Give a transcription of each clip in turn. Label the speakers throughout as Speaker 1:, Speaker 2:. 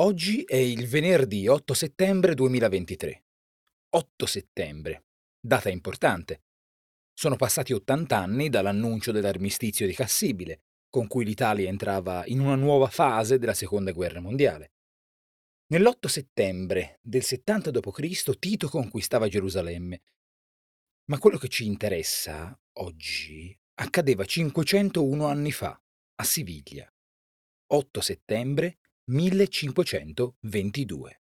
Speaker 1: Oggi è il venerdì 8 settembre 2023. 8 settembre, data importante. Sono passati 80 anni dall'annuncio dell'armistizio di Cassibile, con cui l'Italia entrava in una nuova fase della Seconda Guerra Mondiale. Nell'8 settembre del 70 d.C. Tito conquistava Gerusalemme. Ma quello che ci interessa oggi accadeva 501 anni fa, a Siviglia. 8 settembre 1522.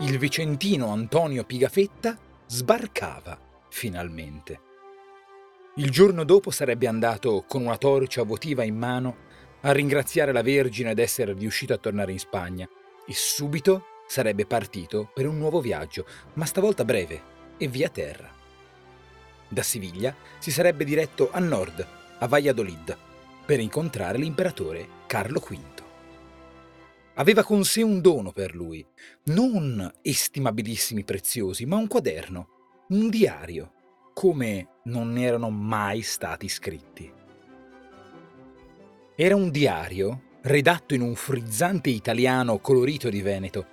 Speaker 1: Il vicentino Antonio Pigafetta sbarcava finalmente. Il giorno dopo sarebbe andato con una torcia votiva in mano a ringraziare la Vergine ed essere riuscito a tornare in Spagna e subito sarebbe partito per un nuovo viaggio, ma stavolta breve e via terra. Da Siviglia si sarebbe diretto a nord, a Valladolid, per incontrare l'imperatore Carlo V. Aveva con sé un dono per lui, non estimabilissimi preziosi, ma un quaderno, un diario, come non erano mai stati scritti. Era un diario redatto in un frizzante italiano colorito di Veneto,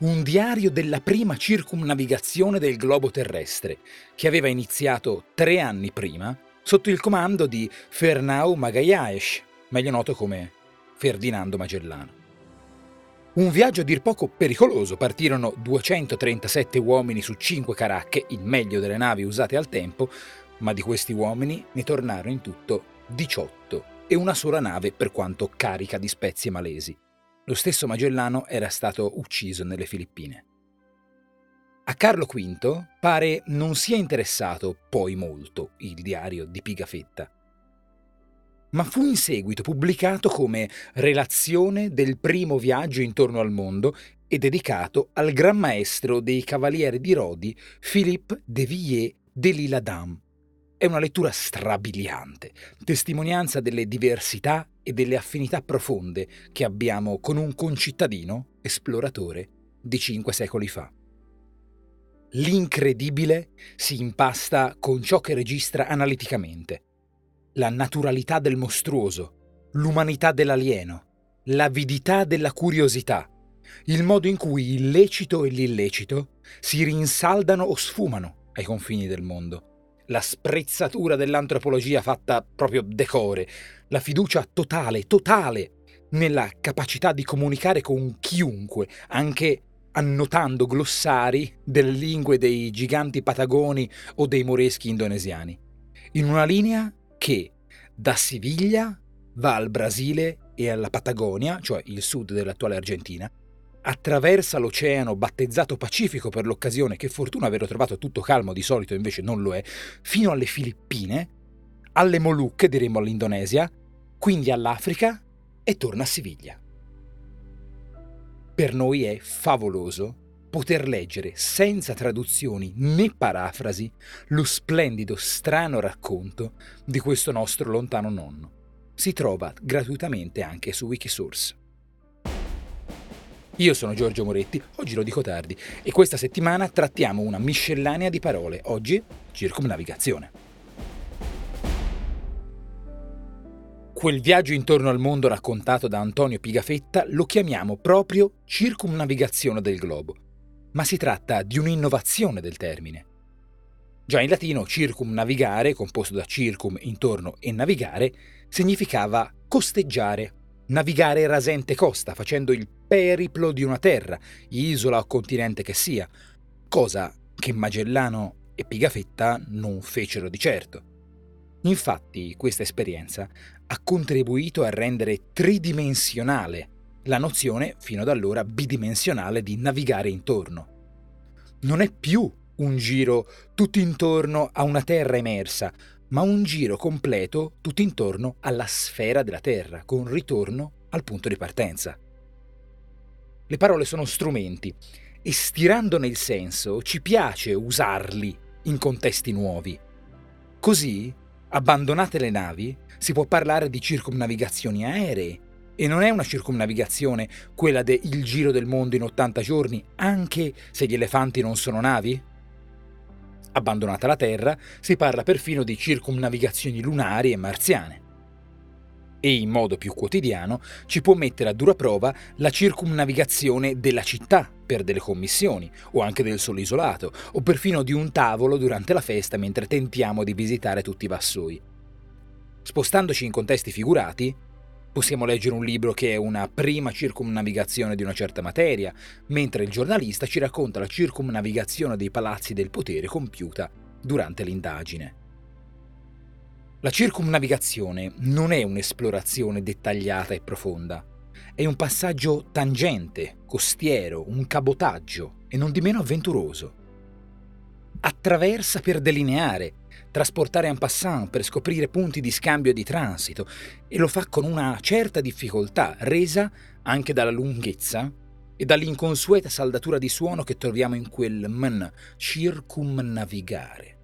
Speaker 1: un diario della prima circumnavigazione del globo terrestre, che aveva iniziato tre anni prima sotto il comando di Fernão Magalhães, meglio noto come Ferdinando Magellano. Un viaggio a dir poco pericoloso, partirono 237 uomini su 5 caracche, il meglio delle navi usate al tempo, ma di questi uomini ne tornarono in tutto 18 e una sola nave per quanto carica di spezie malesi. Lo stesso Magellano era stato ucciso nelle Filippine. A Carlo V pare non sia interessato poi molto il diario di Pigafetta, ma fu in seguito pubblicato come relazione del primo viaggio intorno al mondo e dedicato al gran maestro dei Cavalieri di Rodi, Philippe de Villiers de l'Isle-Adam. È una lettura strabiliante, testimonianza delle diversità e delle affinità profonde che abbiamo con un concittadino esploratore di cinque secoli fa. L'incredibile si impasta con ciò che registra analiticamente. La naturalità del mostruoso, l'umanità dell'alieno, l'avidità della curiosità, il modo in cui il lecito e l'illecito si rinsaldano o sfumano ai confini del mondo la sprezzatura dell'antropologia fatta proprio decore, la fiducia totale, totale, nella capacità di comunicare con chiunque, anche annotando glossari delle lingue dei giganti patagoni o dei moreschi indonesiani, in una linea che da Siviglia va al Brasile e alla Patagonia, cioè il sud dell'attuale Argentina, attraversa l'oceano battezzato Pacifico per l'occasione, che fortuna averlo trovato tutto calmo, di solito invece non lo è, fino alle Filippine, alle Molucche, diremmo all'Indonesia, quindi all'Africa e torna a Siviglia. Per noi è favoloso poter leggere senza traduzioni né parafrasi lo splendido, strano racconto di questo nostro lontano nonno. Si trova gratuitamente anche su Wikisource. Io sono Giorgio Moretti, oggi lo dico tardi, e questa settimana trattiamo una miscellanea di parole. Oggi circumnavigazione. Quel viaggio intorno al mondo raccontato da Antonio Pigafetta lo chiamiamo proprio circumnavigazione del globo, ma si tratta di un'innovazione del termine. Già in latino circumnavigare, composto da circum intorno e navigare, significava costeggiare, navigare rasente costa, facendo il periplo di una terra, isola o continente che sia, cosa che Magellano e Pigafetta non fecero di certo. Infatti questa esperienza ha contribuito a rendere tridimensionale la nozione fino ad allora bidimensionale di navigare intorno. Non è più un giro tutto intorno a una terra emersa, ma un giro completo tutto intorno alla sfera della Terra, con ritorno al punto di partenza. Le parole sono strumenti e stirandone il senso ci piace usarli in contesti nuovi. Così, abbandonate le navi, si può parlare di circumnavigazioni aeree, e non è una circumnavigazione quella del giro del mondo in 80 giorni, anche se gli elefanti non sono navi? Abbandonata la Terra, si parla perfino di circumnavigazioni lunari e marziane. E in modo più quotidiano ci può mettere a dura prova la circumnavigazione della città per delle commissioni, o anche del solo isolato, o perfino di un tavolo durante la festa mentre tentiamo di visitare tutti i vassoi. Spostandoci in contesti figurati, possiamo leggere un libro che è una prima circumnavigazione di una certa materia, mentre il giornalista ci racconta la circumnavigazione dei palazzi del potere compiuta durante l'indagine. La circumnavigazione non è un'esplorazione dettagliata e profonda, è un passaggio tangente, costiero, un cabotaggio e non di meno avventuroso. Attraversa per delineare, trasportare en passant per scoprire punti di scambio e di transito e lo fa con una certa difficoltà, resa anche dalla lunghezza e dall'inconsueta saldatura di suono che troviamo in quel mn, circumnavigare.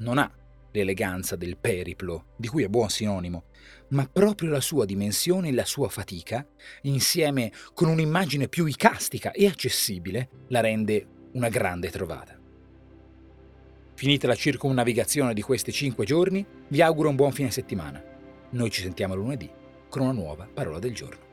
Speaker 1: Non ha l'eleganza del periplo, di cui è buon sinonimo, ma proprio la sua dimensione e la sua fatica, insieme con un'immagine più icastica e accessibile, la rende una grande trovata. Finita la circumnavigazione di questi cinque giorni, vi auguro un buon fine settimana. Noi ci sentiamo lunedì con una nuova parola del giorno.